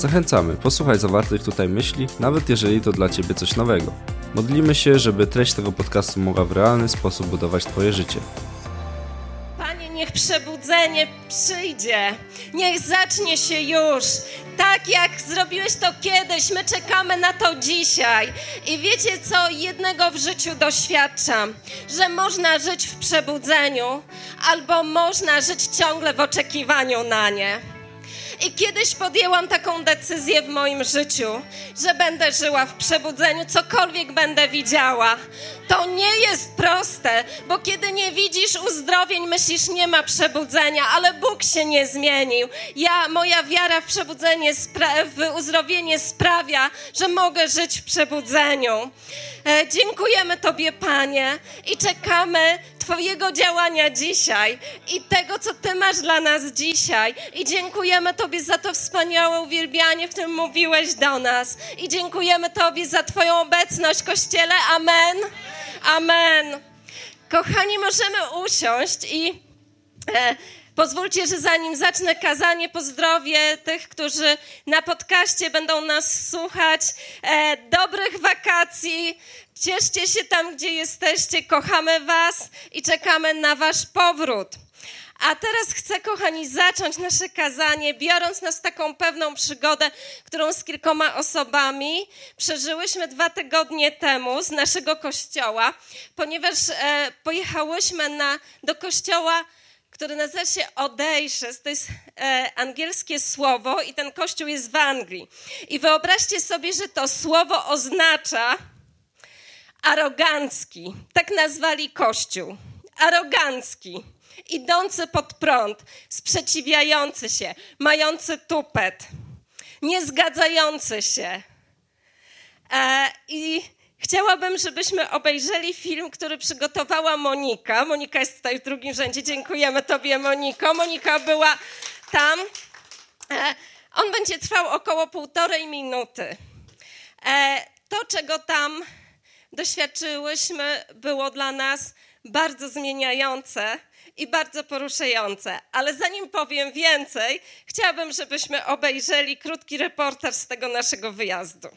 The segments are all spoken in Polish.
Zachęcamy, posłuchaj zawartych tutaj myśli, nawet jeżeli to dla Ciebie coś nowego. Modlimy się, żeby treść tego podcastu mogła w realny sposób budować Twoje życie. Panie, niech przebudzenie przyjdzie. Niech zacznie się już. Tak jak zrobiłeś to kiedyś, my czekamy na to dzisiaj. I wiecie co? Jednego w życiu doświadczam, że można żyć w przebudzeniu, albo można żyć ciągle w oczekiwaniu na nie. I kiedyś podjęłam taką decyzję w moim życiu, że będę żyła w przebudzeniu, cokolwiek będę widziała. To nie jest proste, bo kiedy nie widzisz uzdrowień, myślisz, nie ma przebudzenia, ale Bóg się nie zmienił. Ja, moja wiara w przebudzenie, w uzdrowienie sprawia, że mogę żyć w przebudzeniu. E, dziękujemy Tobie, Panie, i czekamy Twojego działania dzisiaj i tego, co Ty masz dla nas dzisiaj. I dziękujemy Tobie za to wspaniałe uwielbianie, w którym mówiłeś do nas. I dziękujemy Tobie za Twoją obecność, Kościele. Amen. Amen. Kochani, możemy usiąść i e, pozwólcie, że zanim zacznę kazanie, pozdrowię tych, którzy na podcaście będą nas słuchać. E, dobrych wakacji. Cieszcie się tam, gdzie jesteście. Kochamy Was i czekamy na Wasz powrót. A teraz chcę, kochani, zacząć nasze kazanie, biorąc nas w taką pewną przygodę, którą z kilkoma osobami przeżyłyśmy dwa tygodnie temu z naszego kościoła, ponieważ e, pojechałyśmy na, do kościoła, który nazywa się Odejszyst. To jest e, angielskie słowo i ten kościół jest w Anglii. I wyobraźcie sobie, że to słowo oznacza arogancki. Tak nazwali kościół. Arogancki idący pod prąd, sprzeciwiający się, mający tupet, niezgadzający się. E, I chciałabym, żebyśmy obejrzeli film, który przygotowała Monika. Monika jest tutaj w drugim rzędzie. Dziękujemy Tobie, Moniko. Monika była tam. E, on będzie trwał około półtorej minuty. E, to, czego tam doświadczyłyśmy, było dla nas bardzo zmieniające i bardzo poruszające. Ale zanim powiem więcej, chciałabym, żebyśmy obejrzeli krótki reportaż z tego naszego wyjazdu.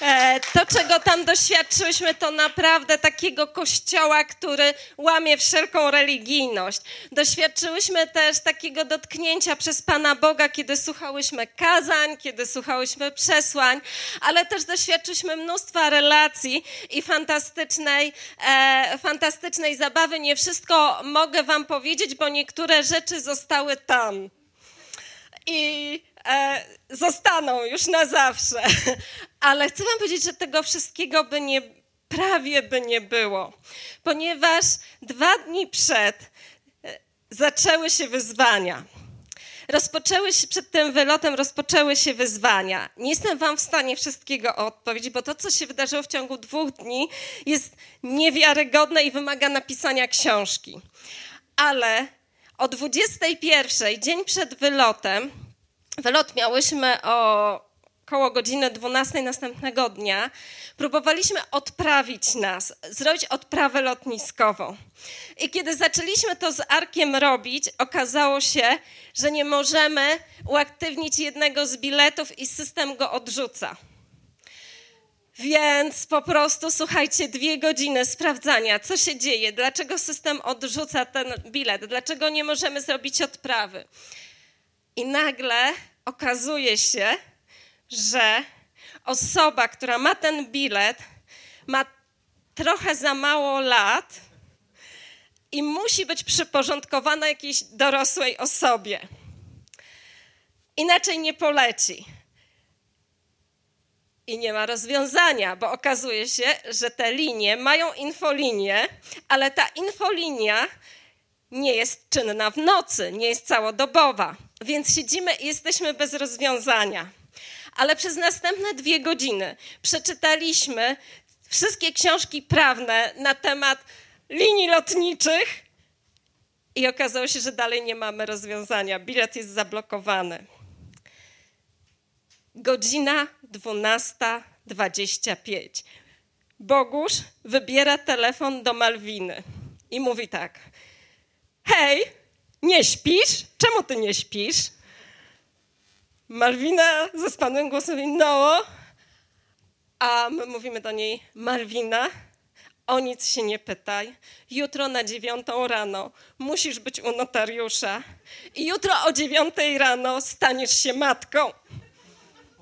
E, to, czego tam doświadczyłyśmy, to naprawdę takiego kościoła, który łamie wszelką religijność. Doświadczyłyśmy też takiego dotknięcia przez Pana Boga, kiedy słuchałyśmy kazań, kiedy słuchałyśmy przesłań, ale też doświadczyliśmy mnóstwa relacji i fantastycznej, e, fantastycznej zabawy. Nie wszystko mogę Wam powiedzieć, bo niektóre rzeczy zostały tam. I zostaną już na zawsze. Ale chcę Wam powiedzieć, że tego wszystkiego by nie, prawie by nie było, ponieważ dwa dni przed e, zaczęły się wyzwania. Rozpoczęły się przed tym wylotem, rozpoczęły się wyzwania. Nie jestem Wam w stanie wszystkiego odpowiedzieć, bo to, co się wydarzyło w ciągu dwóch dni, jest niewiarygodne i wymaga napisania książki. Ale o 21, dzień przed wylotem, Wylot miałyśmy o około godziny 12 następnego dnia. Próbowaliśmy odprawić nas, zrobić odprawę lotniskową. I kiedy zaczęliśmy to z Arkiem robić, okazało się, że nie możemy uaktywnić jednego z biletów i system go odrzuca. Więc po prostu, słuchajcie, dwie godziny sprawdzania, co się dzieje, dlaczego system odrzuca ten bilet, dlaczego nie możemy zrobić odprawy. I nagle okazuje się, że osoba, która ma ten bilet, ma trochę za mało lat i musi być przyporządkowana jakiejś dorosłej osobie. Inaczej nie poleci. I nie ma rozwiązania, bo okazuje się, że te linie mają infolinię, ale ta infolinia nie jest czynna w nocy, nie jest całodobowa. Więc siedzimy i jesteśmy bez rozwiązania. Ale przez następne dwie godziny przeczytaliśmy wszystkie książki prawne na temat linii lotniczych i okazało się, że dalej nie mamy rozwiązania. Bilet jest zablokowany. Godzina 12.25. Bogusz wybiera telefon do Malwiny i mówi tak: Hej, nie śpisz? Czemu ty nie śpisz? Malwina ze spanym głosem mówi: No. A my mówimy do niej: Malwina, o nic się nie pytaj. Jutro na dziewiątą rano musisz być u notariusza. I jutro o dziewiątej rano staniesz się matką.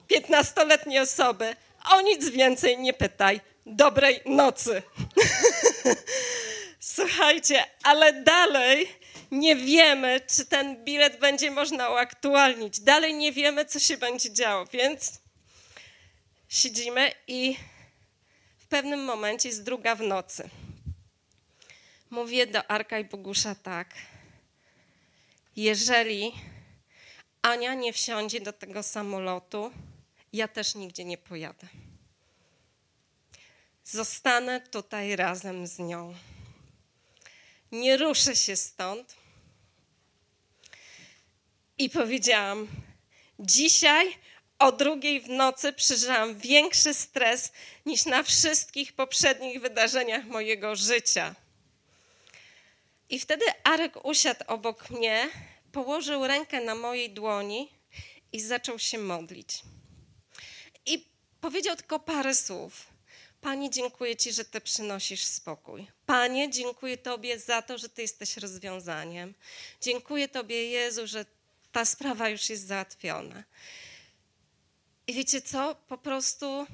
Piętnastoletniej osoby. O nic więcej nie pytaj. Dobrej nocy. Słuchajcie, ale dalej nie wiemy, czy ten bilet będzie można uaktualnić. Dalej nie wiemy, co się będzie działo, więc siedzimy i w pewnym momencie jest druga w nocy. Mówię do Arka i Bogusza tak. Jeżeli Ania nie wsiądzie do tego samolotu, ja też nigdzie nie pojadę. Zostanę tutaj razem z nią. Nie ruszę się stąd. I powiedziałam: Dzisiaj o drugiej w nocy przeżyłam większy stres niż na wszystkich poprzednich wydarzeniach mojego życia. I wtedy Arek usiadł obok mnie, położył rękę na mojej dłoni i zaczął się modlić. I powiedział tylko parę słów. Panie, dziękuję Ci, że Ty przynosisz spokój. Panie, dziękuję Tobie za to, że Ty jesteś rozwiązaniem. Dziękuję Tobie, Jezu, że ta sprawa już jest załatwiona. I wiecie co? Po prostu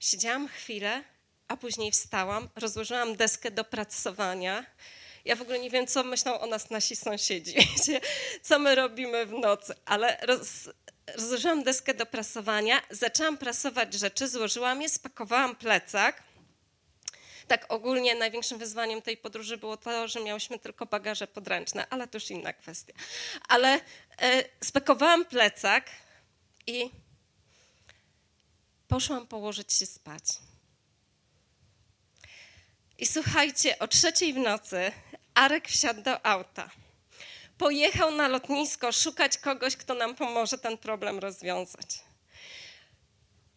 siedziałam chwilę, a później wstałam, rozłożyłam deskę do pracowania. Ja w ogóle nie wiem, co myślą o nas nasi sąsiedzi, wiecie, co my robimy w nocy, ale roz, rozłożyłam deskę do prasowania, zaczęłam prasować rzeczy, złożyłam je, spakowałam plecak. Tak ogólnie największym wyzwaniem tej podróży było to, że miałyśmy tylko bagaże podręczne, ale to już inna kwestia. Ale e, spakowałam plecak, i poszłam położyć się spać. I słuchajcie, o trzeciej w nocy Arek wsiadł do auta. Pojechał na lotnisko szukać kogoś, kto nam pomoże ten problem rozwiązać.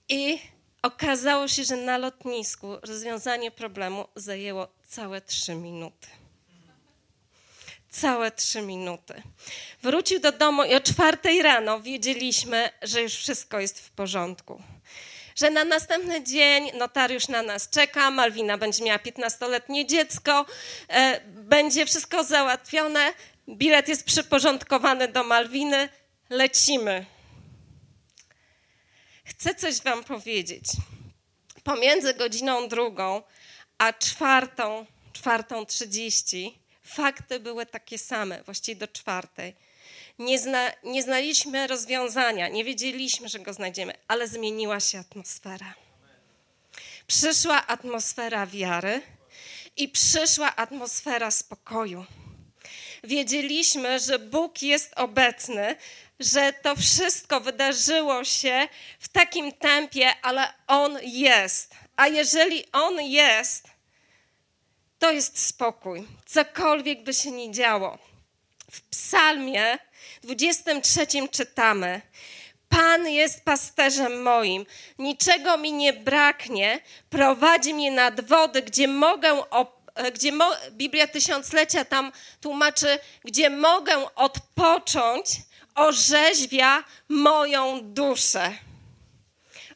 I okazało się, że na lotnisku rozwiązanie problemu zajęło całe trzy minuty całe trzy minuty. Wrócił do domu i o czwartej rano wiedzieliśmy, że już wszystko jest w porządku. Że na następny dzień notariusz na nas czeka, Malwina będzie miała 15-letnie dziecko, e, będzie wszystko załatwione, bilet jest przyporządkowany do Malwiny, lecimy. Chcę coś Wam powiedzieć. Pomiędzy godziną drugą a czwartą, czwartą trzydzieści fakty były takie same, właściwie do czwartej. Nie, zna, nie znaliśmy rozwiązania, nie wiedzieliśmy, że go znajdziemy, ale zmieniła się atmosfera. Przyszła atmosfera wiary i przyszła atmosfera spokoju. Wiedzieliśmy, że Bóg jest obecny, że to wszystko wydarzyło się w takim tempie, ale On jest. A jeżeli On jest, to jest spokój, cokolwiek by się nie działo. W Psalmie 23 czytamy: Pan jest pasterzem moim, niczego mi nie braknie, prowadzi mnie nad wody, gdzie mogę, gdzie mo, Biblia Tysiąclecia tam tłumaczy, gdzie mogę odpocząć, orzeźwia moją duszę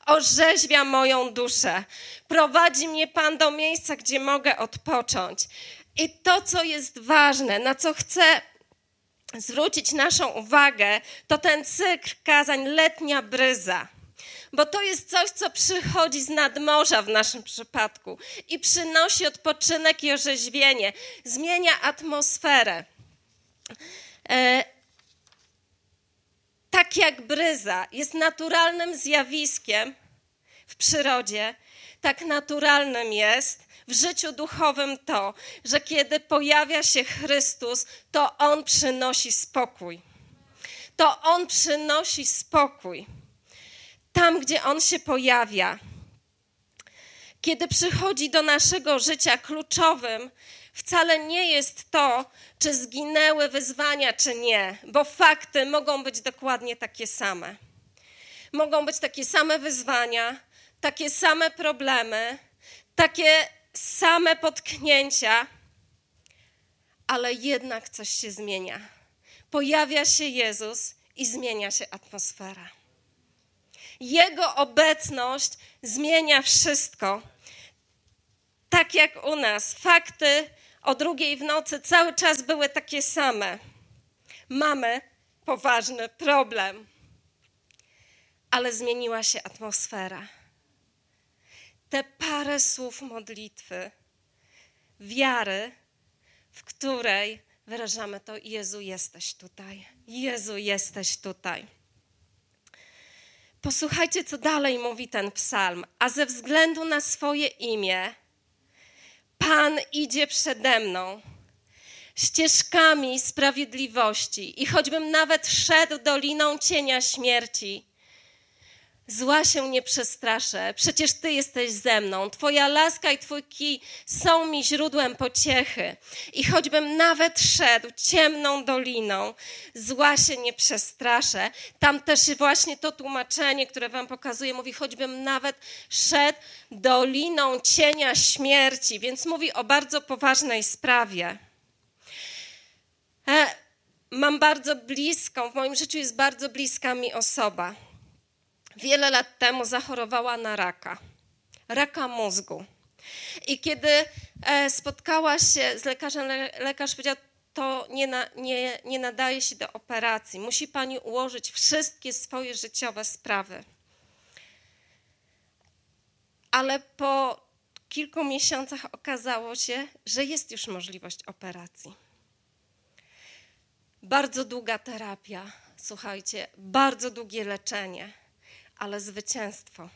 orzeźwia moją duszę. Prowadzi mnie Pan do miejsca, gdzie mogę odpocząć. I to, co jest ważne, na co chcę zwrócić naszą uwagę, to ten cykl kazań letnia bryza. Bo to jest coś, co przychodzi z nadmorza w naszym przypadku i przynosi odpoczynek i orzeźwienie, zmienia atmosferę. E, tak jak bryza jest naturalnym zjawiskiem w przyrodzie, tak naturalnym jest w życiu duchowym to, że kiedy pojawia się Chrystus, to On przynosi spokój. To On przynosi spokój. Tam, gdzie On się pojawia. Kiedy przychodzi do naszego życia, kluczowym wcale nie jest to, czy zginęły wyzwania, czy nie, bo fakty mogą być dokładnie takie same. Mogą być takie same wyzwania, takie same problemy, takie same potknięcia, ale jednak coś się zmienia. Pojawia się Jezus i zmienia się atmosfera. Jego obecność zmienia wszystko. Tak jak u nas, fakty o drugiej w nocy cały czas były takie same. Mamy poważny problem, ale zmieniła się atmosfera. Te parę słów modlitwy, wiary, w której wyrażamy to: Jezu, jesteś tutaj. Jezu, jesteś tutaj. Posłuchajcie, co dalej mówi ten psalm. A ze względu na swoje imię, Pan idzie przede mną ścieżkami sprawiedliwości i choćbym nawet szedł doliną cienia śmierci, Zła się nie przestraszę, przecież Ty jesteś ze mną. Twoja laska i Twój kij są mi źródłem pociechy. I choćbym nawet szedł ciemną doliną, zła się nie przestraszę. Tam też właśnie to tłumaczenie, które Wam pokazuję, mówi, choćbym nawet szedł doliną cienia śmierci, więc mówi o bardzo poważnej sprawie. E, mam bardzo bliską, w moim życiu jest bardzo bliska mi osoba wiele lat temu zachorowała na raka, raka mózgu. I kiedy e, spotkała się z lekarzem, lekarz powiedział, to nie, na, nie, nie nadaje się do operacji. Musi pani ułożyć wszystkie swoje życiowe sprawy. Ale po kilku miesiącach okazało się, że jest już możliwość operacji. Bardzo długa terapia, słuchajcie, bardzo długie leczenie ale zwycięstwo.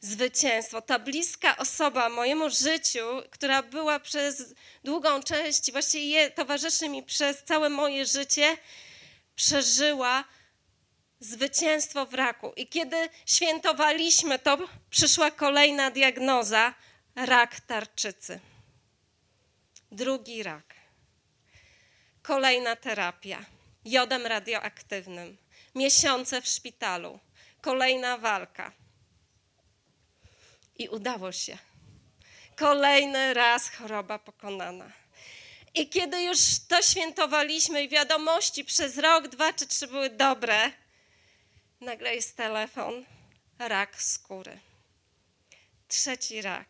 Zwycięstwo. Ta bliska osoba mojemu życiu, która była przez długą część, właściwie towarzyszy mi przez całe moje życie, przeżyła zwycięstwo w raku. I kiedy świętowaliśmy to, przyszła kolejna diagnoza rak tarczycy. Drugi rak. Kolejna terapia jodem radioaktywnym. Miesiące w szpitalu kolejna walka. I udało się. Kolejny raz choroba pokonana. I kiedy już to świętowaliśmy i wiadomości przez rok, dwa czy trzy były dobre, nagle jest telefon, rak skóry. Trzeci rak.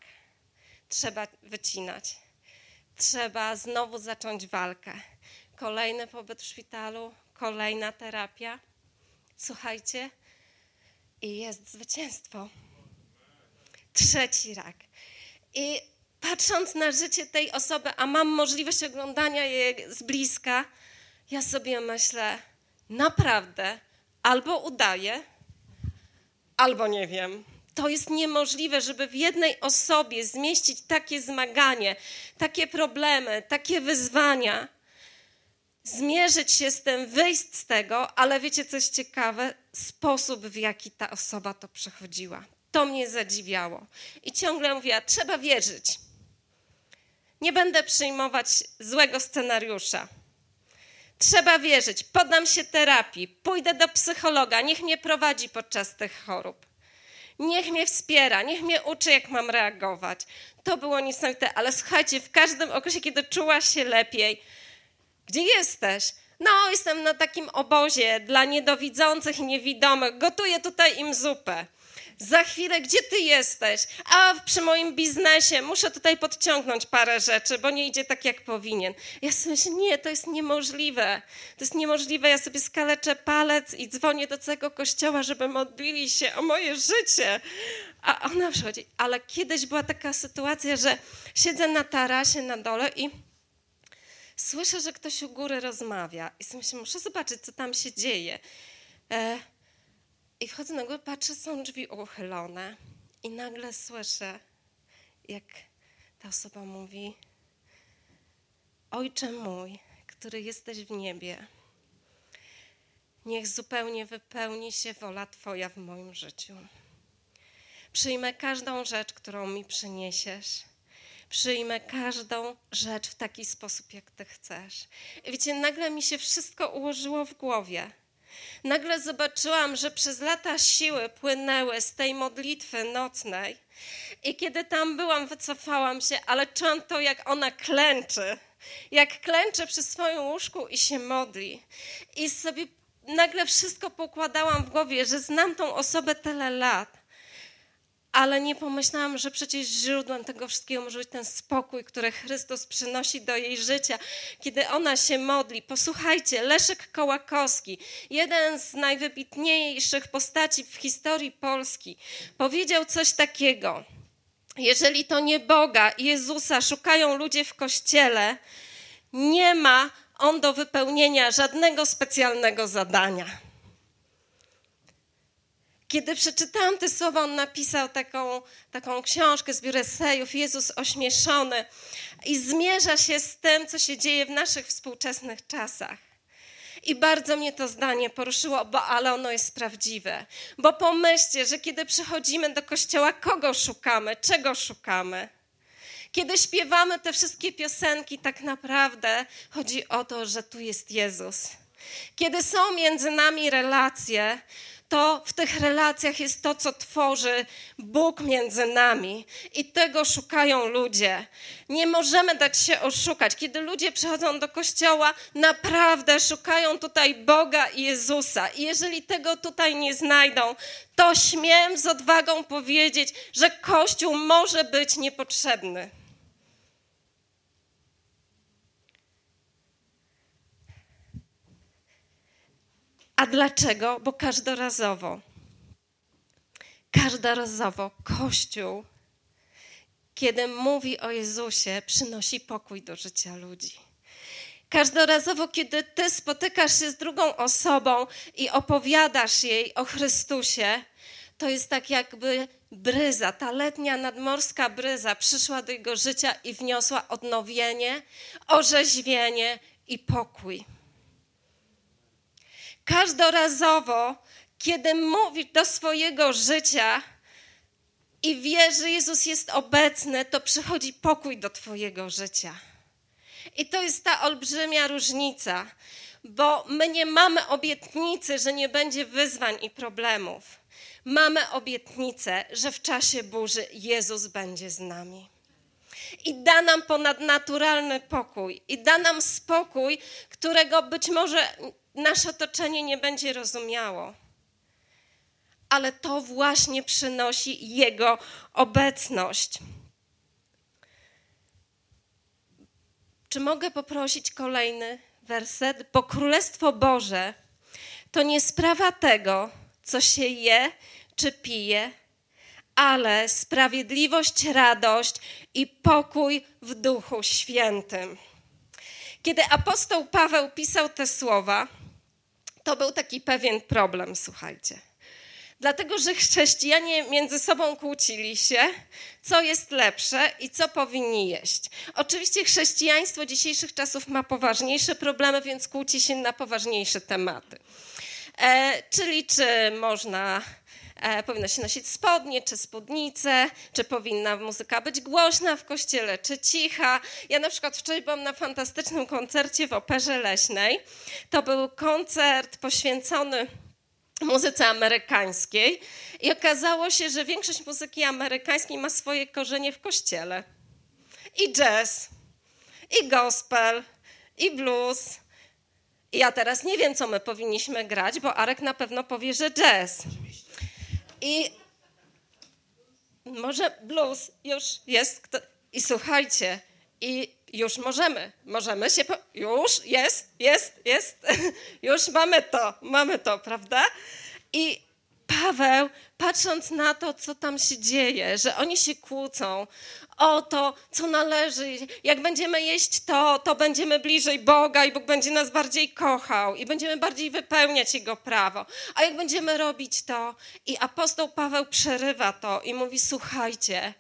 Trzeba wycinać. Trzeba znowu zacząć walkę. Kolejny pobyt w szpitalu, kolejna terapia. Słuchajcie, i jest zwycięstwo. Trzeci rak. I patrząc na życie tej osoby, a mam możliwość oglądania jej z bliska, ja sobie myślę, naprawdę, albo udaję, albo nie wiem. To jest niemożliwe, żeby w jednej osobie zmieścić takie zmaganie, takie problemy, takie wyzwania zmierzyć się z tym, wyjść z tego, ale wiecie, coś ciekawe? Sposób, w jaki ta osoba to przechodziła. To mnie zadziwiało. I ciągle mówiła, trzeba wierzyć. Nie będę przyjmować złego scenariusza. Trzeba wierzyć, poddam się terapii, pójdę do psychologa, niech mnie prowadzi podczas tych chorób. Niech mnie wspiera, niech mnie uczy, jak mam reagować. To było niesamowite, ale słuchajcie, w każdym okresie, kiedy czuła się lepiej, gdzie jesteś? No, jestem na takim obozie dla niedowidzących i niewidomych. Gotuję tutaj im zupę. Za chwilę, gdzie ty jesteś? A przy moim biznesie muszę tutaj podciągnąć parę rzeczy, bo nie idzie tak, jak powinien. Ja sobie myślę, nie, to jest niemożliwe. To jest niemożliwe. Ja sobie skaleczę palec i dzwonię do całego kościoła, żeby modlili się o moje życie. A ona przychodzi. Ale kiedyś była taka sytuacja, że siedzę na tarasie na dole i słyszę, że ktoś u góry rozmawia i sobie myślę, muszę zobaczyć, co tam się dzieje. E, I wchodzę na górę, patrzę, są drzwi uchylone i nagle słyszę, jak ta osoba mówi, Ojcze mój, który jesteś w niebie, Niech zupełnie wypełni się wola Twoja w moim życiu. Przyjmę każdą rzecz, którą mi przyniesiesz. Przyjmę każdą rzecz w taki sposób, jak Ty chcesz. I wiecie, nagle mi się wszystko ułożyło w głowie. Nagle zobaczyłam, że przez lata siły płynęły z tej modlitwy nocnej. I kiedy tam byłam, wycofałam się, ale czułam to, jak ona klęczy. Jak klęczy przy swoim łóżku i się modli. I sobie nagle wszystko pokładałam w głowie, że znam tą osobę tyle lat ale nie pomyślałam, że przecież źródłem tego wszystkiego może być ten spokój, który Chrystus przynosi do jej życia, kiedy ona się modli. Posłuchajcie, Leszek Kołakowski, jeden z najwybitniejszych postaci w historii Polski, powiedział coś takiego. Jeżeli to nie Boga, Jezusa szukają ludzie w kościele, nie ma on do wypełnienia żadnego specjalnego zadania. Kiedy przeczytałam te słowa, on napisał taką, taką książkę, zbiór esejów, Jezus ośmieszony i zmierza się z tym, co się dzieje w naszych współczesnych czasach. I bardzo mnie to zdanie poruszyło, bo ale ono jest prawdziwe. Bo pomyślcie, że kiedy przychodzimy do kościoła, kogo szukamy, czego szukamy? Kiedy śpiewamy te wszystkie piosenki, tak naprawdę chodzi o to, że tu jest Jezus. Kiedy są między nami relacje, to w tych relacjach jest to, co tworzy Bóg między nami i tego szukają ludzie. Nie możemy dać się oszukać. Kiedy ludzie przychodzą do kościoła, naprawdę szukają tutaj Boga i Jezusa. I jeżeli tego tutaj nie znajdą, to śmiem z odwagą powiedzieć, że Kościół może być niepotrzebny. A dlaczego? Bo każdorazowo, każdorazowo Kościół, kiedy mówi o Jezusie, przynosi pokój do życia ludzi. Każdorazowo, kiedy ty spotykasz się z drugą osobą i opowiadasz jej o Chrystusie, to jest tak jakby bryza, ta letnia nadmorska bryza przyszła do jego życia i wniosła odnowienie, orzeźwienie i pokój każdorazowo, kiedy mówisz do swojego życia i wiesz, że Jezus jest obecny, to przychodzi pokój do Twojego życia. I to jest ta olbrzymia różnica, bo my nie mamy obietnicy, że nie będzie wyzwań i problemów. Mamy obietnicę, że w czasie burzy Jezus będzie z nami. I da nam ponadnaturalny pokój, i da nam spokój, którego być może nasze otoczenie nie będzie rozumiało. Ale to właśnie przynosi Jego obecność. Czy mogę poprosić kolejny werset? Bo Królestwo Boże to nie sprawa tego, co się je czy pije, ale sprawiedliwość, radość i pokój w Duchu Świętym. Kiedy apostoł Paweł pisał te słowa, to był taki pewien problem, słuchajcie. Dlatego, że chrześcijanie między sobą kłócili się, co jest lepsze i co powinni jeść. Oczywiście chrześcijaństwo dzisiejszych czasów ma poważniejsze problemy, więc kłóci się na poważniejsze tematy. E, czyli czy można e, powinno się nosić spodnie czy spódnice, czy powinna muzyka być głośna w kościele, czy cicha. Ja na przykład wczoraj byłam na fantastycznym koncercie w Operze Leśnej. To był koncert poświęcony muzyce amerykańskiej i okazało się, że większość muzyki amerykańskiej ma swoje korzenie w kościele. I jazz, i gospel, i blues. I ja teraz nie wiem, co my powinniśmy grać, bo Arek na pewno powie, że jazz. I może blues już jest. Kto... I słuchajcie, i już możemy, możemy się. Po... Już jest, jest, jest. już mamy to, mamy to, prawda? I Paweł, patrząc na to, co tam się dzieje, że oni się kłócą o to, co należy, jak będziemy jeść to, to będziemy bliżej Boga i Bóg będzie nas bardziej kochał i będziemy bardziej wypełniać Jego prawo. A jak będziemy robić to, i apostoł Paweł przerywa to i mówi: Słuchajcie,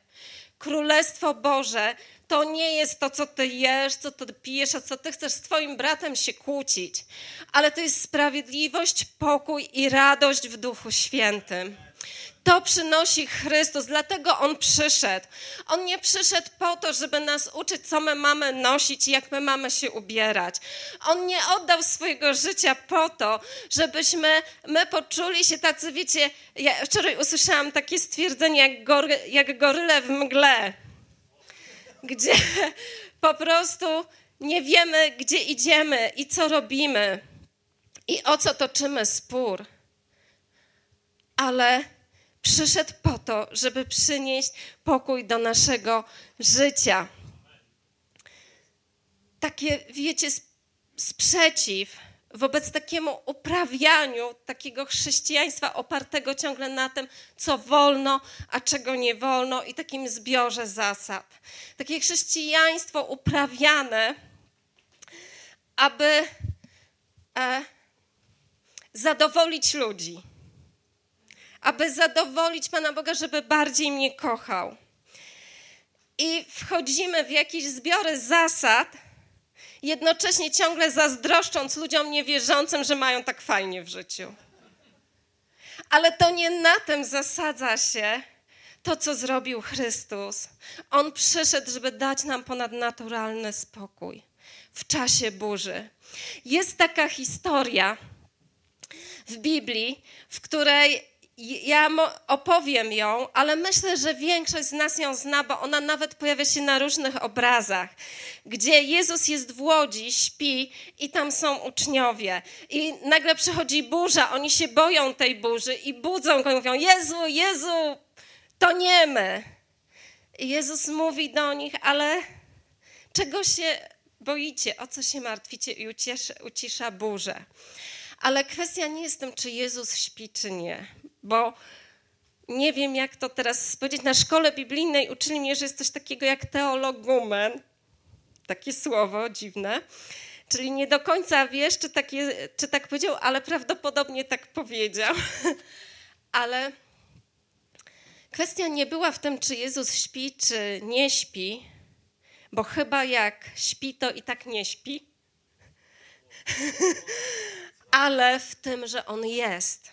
Królestwo Boże to nie jest to, co ty jesz, co ty pijesz, a co ty chcesz z twoim bratem się kłócić, ale to jest sprawiedliwość, pokój i radość w Duchu Świętym. To przynosi Chrystus, dlatego On przyszedł. On nie przyszedł po to, żeby nas uczyć, co my mamy nosić i jak my mamy się ubierać. On nie oddał swojego życia po to, żebyśmy my poczuli się tacy, wiecie, ja wczoraj usłyszałam takie stwierdzenie jak, gory, jak goryle w mgle, gdzie po prostu nie wiemy, gdzie idziemy i co robimy i o co toczymy spór. Ale przyszedł po to, żeby przynieść pokój do naszego życia. Takie, wiecie, sprzeciw wobec takiemu uprawianiu takiego chrześcijaństwa opartego ciągle na tym, co wolno, a czego nie wolno i takim zbiorze zasad. Takie chrześcijaństwo uprawiane, aby e, zadowolić ludzi aby zadowolić Pana Boga, żeby bardziej mnie kochał. I wchodzimy w jakieś zbiory zasad, jednocześnie ciągle zazdroszcząc ludziom niewierzącym, że mają tak fajnie w życiu. Ale to nie na tym zasadza się to, co zrobił Chrystus. On przyszedł, żeby dać nam ponadnaturalny spokój w czasie burzy. Jest taka historia w Biblii, w której ja opowiem ją, ale myślę, że większość z nas ją zna, bo ona nawet pojawia się na różnych obrazach, gdzie Jezus jest w łodzi, śpi i tam są uczniowie. I nagle przychodzi burza, oni się boją tej burzy i budzą go i mówią: Jezu, Jezu, to nie my. I Jezus mówi do nich: Ale czego się boicie, o co się martwicie? I ucisza burzę. Ale kwestia nie jest tym, czy Jezus śpi, czy nie, bo nie wiem, jak to teraz powiedzieć. Na szkole biblijnej uczyli mnie, że jest coś takiego jak teologumen. Takie słowo dziwne. Czyli nie do końca wiesz, czy, takie, czy tak powiedział, ale prawdopodobnie tak powiedział. ale kwestia nie była w tym, czy Jezus śpi, czy nie śpi, bo chyba jak śpi, to i tak nie śpi. ale w tym, że On jest.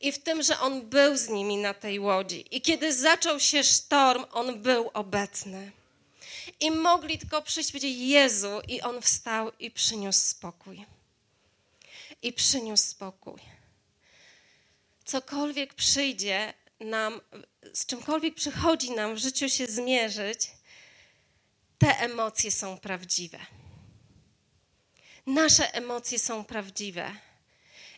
I w tym, że On był z nimi na tej łodzi. I kiedy zaczął się sztorm, On był obecny. I mogli tylko przyjść powiedzieć Jezu, i On wstał i przyniósł spokój. I przyniósł spokój. Cokolwiek przyjdzie nam, z czymkolwiek przychodzi nam w życiu się zmierzyć, te emocje są prawdziwe. Nasze emocje są prawdziwe.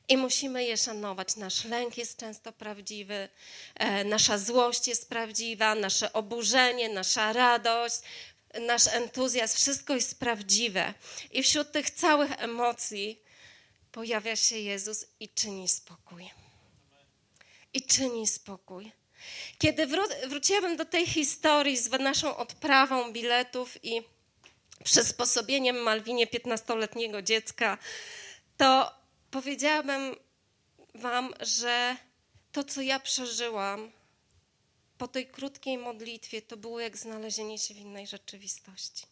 I musimy je szanować. Nasz lęk jest często prawdziwy, e, nasza złość jest prawdziwa, nasze oburzenie, nasza radość, nasz entuzjazm, wszystko jest prawdziwe. I wśród tych całych emocji pojawia się Jezus i czyni spokój. I czyni spokój. Kiedy wró- do tej historii z naszą odprawą biletów i przysposobieniem Malwinie 15-letniego dziecka, to powiedziałabym Wam, że to, co ja przeżyłam po tej krótkiej modlitwie, to było jak znalezienie się w innej rzeczywistości.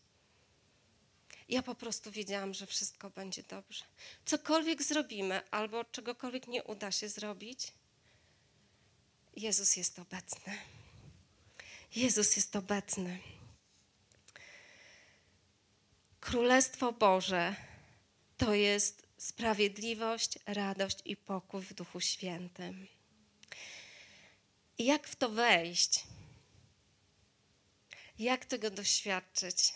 Ja po prostu wiedziałam, że wszystko będzie dobrze. Cokolwiek zrobimy, albo czegokolwiek nie uda się zrobić, Jezus jest obecny. Jezus jest obecny. Królestwo Boże to jest sprawiedliwość, radość i pokój w Duchu Świętym. I jak w to wejść? Jak tego doświadczyć?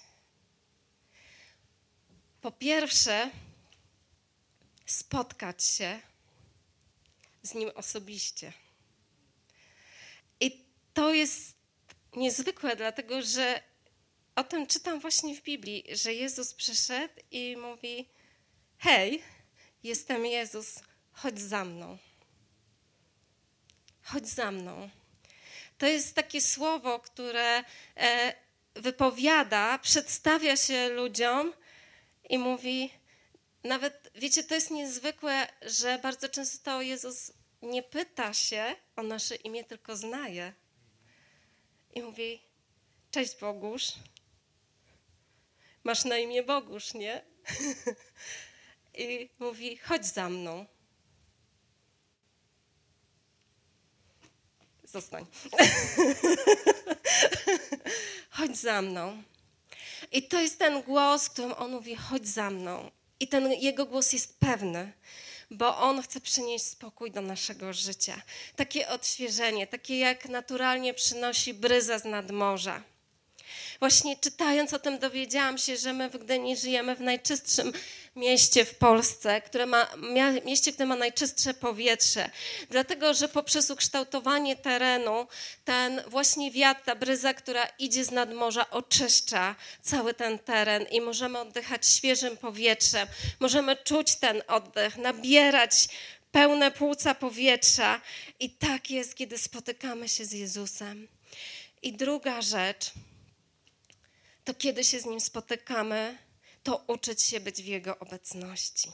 Po pierwsze, spotkać się z Nim osobiście. I to jest niezwykłe, dlatego że o tym czytam właśnie w Biblii, że Jezus przyszedł i mówi: Hej, jestem Jezus, chodź za mną. Chodź za mną. To jest takie słowo, które e, wypowiada, przedstawia się ludziom i mówi, nawet, wiecie, to jest niezwykłe, że bardzo często Jezus nie pyta się o nasze imię, tylko znaje. I mówi, Cześć Bogusz. Masz na imię Bogusz, nie? I mówi: Chodź za mną. Zostań. Chodź za mną. I to jest ten głos, którym on mówi: Chodź za mną. I ten jego głos jest pewny bo On chce przynieść spokój do naszego życia. Takie odświeżenie, takie jak naturalnie przynosi bryza z nadmorza. Właśnie czytając o tym dowiedziałam się, że my w Gdyni żyjemy w najczystszym mieście w Polsce, które ma, mieście, które ma najczystsze powietrze. Dlatego, że poprzez ukształtowanie terenu ten właśnie wiatr, ta bryza, która idzie z nadmorza, oczyszcza cały ten teren i możemy oddychać świeżym powietrzem. Możemy czuć ten oddech, nabierać pełne płuca powietrza. I tak jest, kiedy spotykamy się z Jezusem. I druga rzecz, to kiedy się z Nim spotykamy, to uczyć się być w Jego obecności.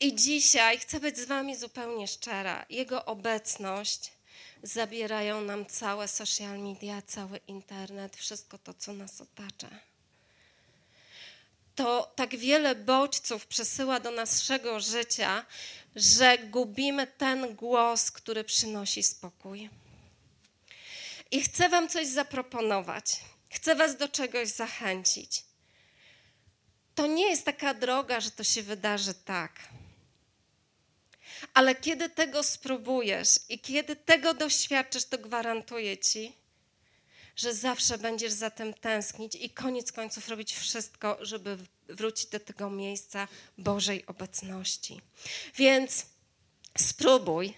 I dzisiaj chcę być z Wami zupełnie szczera. Jego obecność zabierają nam całe social media, cały internet, wszystko to, co nas otacza. To tak wiele bodźców przesyła do naszego życia, że gubimy ten głos, który przynosi spokój. I chcę Wam coś zaproponować. Chcę Was do czegoś zachęcić. To nie jest taka droga, że to się wydarzy tak. Ale kiedy tego spróbujesz i kiedy tego doświadczysz, to gwarantuję Ci, że zawsze będziesz za tym tęsknić i koniec końców robić wszystko, żeby wrócić do tego miejsca Bożej obecności. Więc spróbuj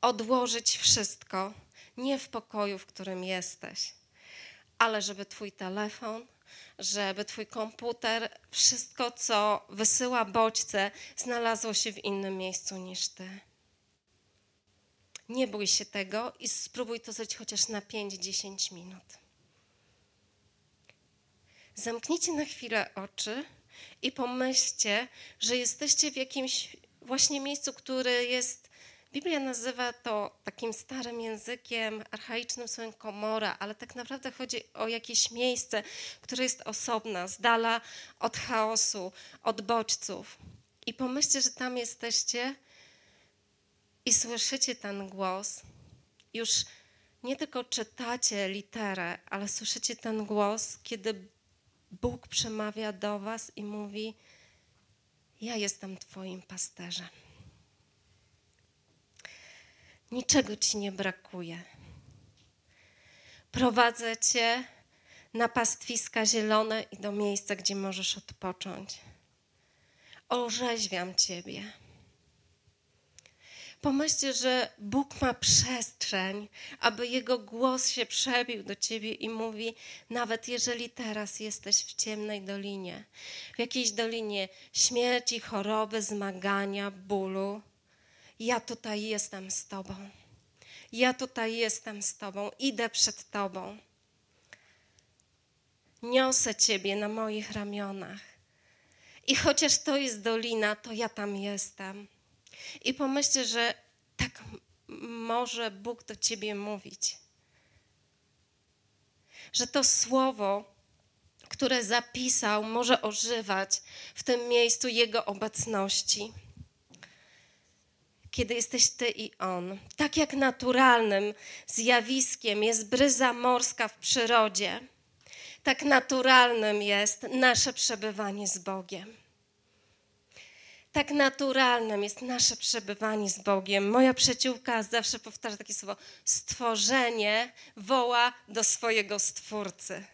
odłożyć wszystko, nie w pokoju, w którym jesteś, ale żeby Twój telefon, żeby Twój komputer, wszystko, co wysyła bodźce, znalazło się w innym miejscu niż Ty. Nie bój się tego i spróbuj to zrobić chociaż na 5-10 minut. Zamknijcie na chwilę oczy i pomyślcie, że jesteście w jakimś właśnie miejscu, które jest Biblia nazywa to takim starym językiem, archaicznym słowem komora, ale tak naprawdę chodzi o jakieś miejsce, które jest osobna, z dala od chaosu, od bodźców. I pomyślcie, że tam jesteście i słyszycie ten głos. Już nie tylko czytacie literę, ale słyszycie ten głos, kiedy Bóg przemawia do Was i mówi: Ja jestem Twoim pasterzem. Niczego ci nie brakuje. Prowadzę cię na pastwiska zielone i do miejsca, gdzie możesz odpocząć. Orzeźwiam ciebie. Pomyślcie, że Bóg ma przestrzeń, aby Jego głos się przebił do ciebie i mówi: Nawet jeżeli teraz jesteś w ciemnej dolinie, w jakiejś dolinie śmierci, choroby, zmagania, bólu, ja tutaj jestem z Tobą. Ja tutaj jestem z Tobą, idę przed Tobą. Niosę Ciebie na moich ramionach. I chociaż to jest dolina, to ja tam jestem. I pomyślcie, że tak może Bóg do Ciebie mówić. Że to słowo, które zapisał, może ożywać w tym miejscu Jego obecności kiedy jesteś ty i on. Tak jak naturalnym zjawiskiem jest bryza morska w przyrodzie, tak naturalnym jest nasze przebywanie z Bogiem. Tak naturalnym jest nasze przebywanie z Bogiem. Moja przyjaciółka zawsze powtarza takie słowo: stworzenie woła do swojego stwórcy.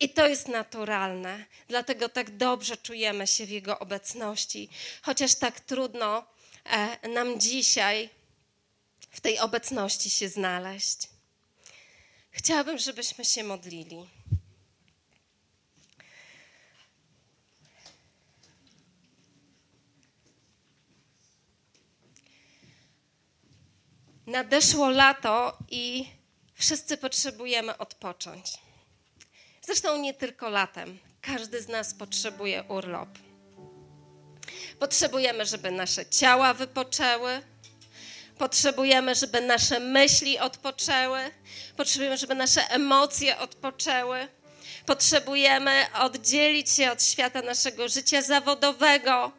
I to jest naturalne, dlatego tak dobrze czujemy się w Jego obecności, chociaż tak trudno nam dzisiaj w tej obecności się znaleźć. Chciałabym, żebyśmy się modlili. Nadeszło lato i wszyscy potrzebujemy odpocząć. Zresztą nie tylko latem. Każdy z nas potrzebuje urlop. Potrzebujemy, żeby nasze ciała wypoczęły. Potrzebujemy, żeby nasze myśli odpoczęły. Potrzebujemy, żeby nasze emocje odpoczęły. Potrzebujemy oddzielić się od świata naszego życia zawodowego.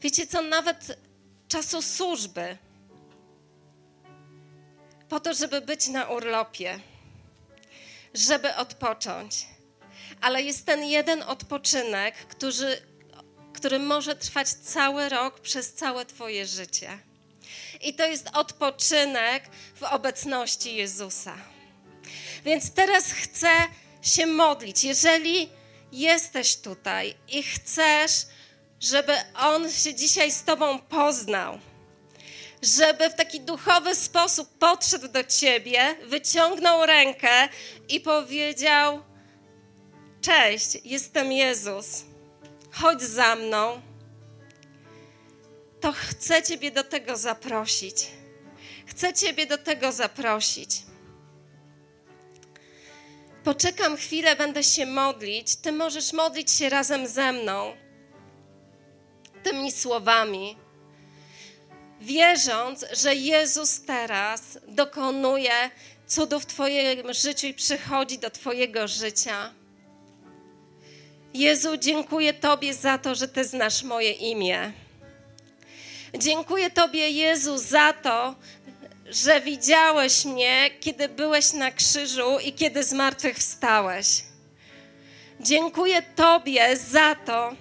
Wiecie co, nawet czasu służby. Po to, żeby być na urlopie, żeby odpocząć. Ale jest ten jeden odpoczynek, który, który może trwać cały rok przez całe Twoje życie. I to jest odpoczynek w obecności Jezusa. Więc teraz chcę się modlić. Jeżeli jesteś tutaj i chcesz, żeby On się dzisiaj z Tobą poznał, żeby w taki duchowy sposób podszedł do Ciebie, wyciągnął rękę i powiedział: Cześć, jestem Jezus, chodź za mną, to chcę Ciebie do tego zaprosić. Chcę Ciebie do tego zaprosić. Poczekam chwilę, będę się modlić. Ty możesz modlić się razem ze mną tymi słowami, wierząc, że Jezus teraz dokonuje cudów w Twoim życiu i przychodzi do Twojego życia. Jezu, dziękuję Tobie za to, że Ty znasz moje imię. Dziękuję Tobie, Jezu, za to, że widziałeś mnie, kiedy byłeś na krzyżu i kiedy zmartwychwstałeś. Dziękuję Tobie za to,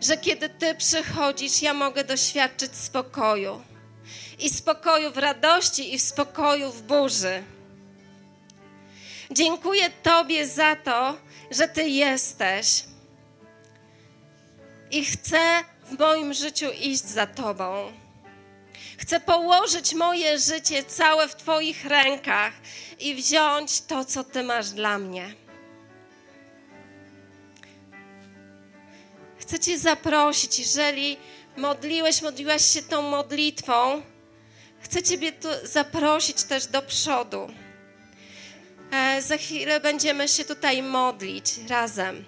że kiedy Ty przychodzisz, ja mogę doświadczyć spokoju. I spokoju w radości, i w spokoju w burzy. Dziękuję Tobie za to, że Ty jesteś. I chcę w moim życiu iść za Tobą. Chcę położyć moje życie całe w Twoich rękach i wziąć to, co Ty masz dla mnie. Chcę Cię zaprosić, jeżeli modliłeś, modliłaś się tą modlitwą, chcę Ciebie tu zaprosić też do przodu. E, za chwilę będziemy się tutaj modlić razem.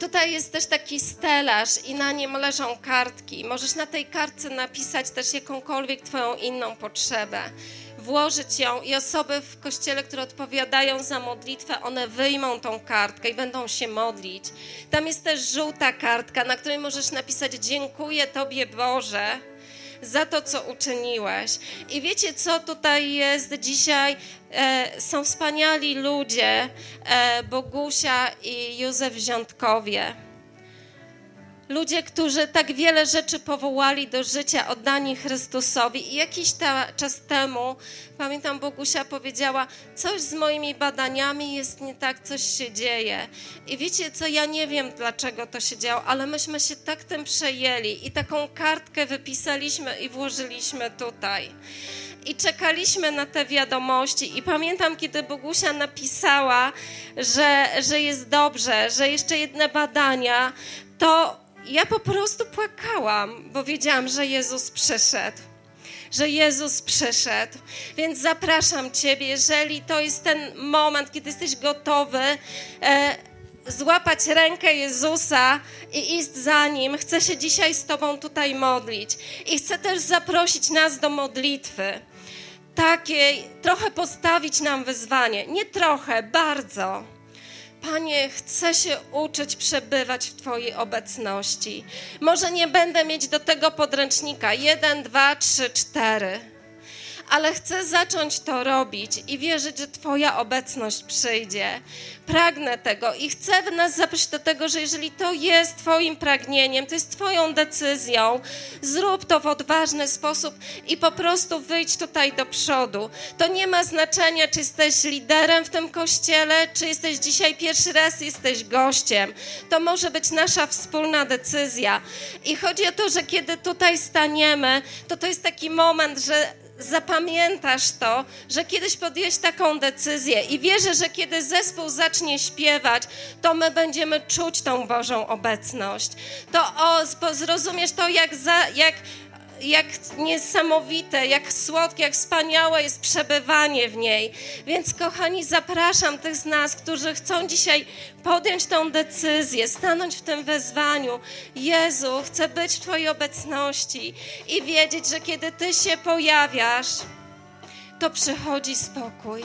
Tutaj jest też taki stelaż i na nim leżą kartki. Możesz na tej kartce napisać też jakąkolwiek Twoją inną potrzebę włożyć ją i osoby w kościele, które odpowiadają za modlitwę, one wyjmą tą kartkę i będą się modlić. Tam jest też żółta kartka, na której możesz napisać: Dziękuję Tobie, Boże za to, co uczyniłeś. I wiecie, co tutaj jest dzisiaj? E, są wspaniali ludzie, e, Bogusia i Józef Wziątkowie. Ludzie, którzy tak wiele rzeczy powołali do życia, oddani Chrystusowi. I jakiś ta, czas temu, pamiętam, Bogusia powiedziała: Coś z moimi badaniami jest nie tak, coś się dzieje. I wiecie co, ja nie wiem, dlaczego to się działo, ale myśmy się tak tym przejęli i taką kartkę wypisaliśmy i włożyliśmy tutaj i czekaliśmy na te wiadomości. I pamiętam, kiedy Bogusia napisała, że, że jest dobrze, że jeszcze jedne badania, to ja po prostu płakałam, bo wiedziałam, że Jezus przyszedł. Że Jezus przyszedł. Więc zapraszam Ciebie, jeżeli to jest ten moment, kiedy jesteś gotowy, e, złapać rękę Jezusa i iść za Nim. Chcę się dzisiaj z Tobą tutaj modlić. I chcę też zaprosić nas do modlitwy. Takiej, trochę postawić nam wyzwanie. Nie trochę, bardzo Panie, chcę się uczyć przebywać w Twojej obecności. Może nie będę mieć do tego podręcznika jeden, dwa, trzy, cztery, ale chcę zacząć to robić i wierzyć, że Twoja obecność przyjdzie pragnę tego i chcę nas zaprosić do tego, że jeżeli to jest Twoim pragnieniem, to jest Twoją decyzją, zrób to w odważny sposób i po prostu wyjdź tutaj do przodu. To nie ma znaczenia, czy jesteś liderem w tym kościele, czy jesteś dzisiaj pierwszy raz, jesteś gościem. To może być nasza wspólna decyzja. I chodzi o to, że kiedy tutaj staniemy, to to jest taki moment, że zapamiętasz to, że kiedyś podjęłeś taką decyzję i wierzę, że kiedy zespół zacznie śpiewać, to my będziemy czuć tą Bożą obecność. To o, zrozumiesz to, jak, za, jak jak niesamowite, jak słodkie, jak wspaniałe jest przebywanie w niej. Więc, kochani, zapraszam tych z nas, którzy chcą dzisiaj podjąć tą decyzję, stanąć w tym wezwaniu. Jezu, chcę być w Twojej obecności i wiedzieć, że kiedy Ty się pojawiasz, to przychodzi spokój.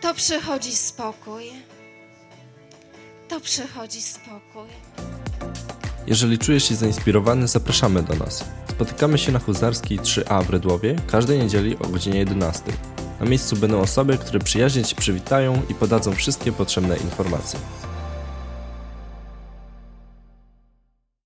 To przychodzi spokój. To przychodzi spokój. Jeżeli czujesz się zainspirowany, zapraszamy do nas. Spotykamy się na Huzarskiej 3A w Redłowie każdej niedzieli o godzinie 11. Na miejscu będą osoby, które przyjaźnie Cię przywitają i podadzą wszystkie potrzebne informacje.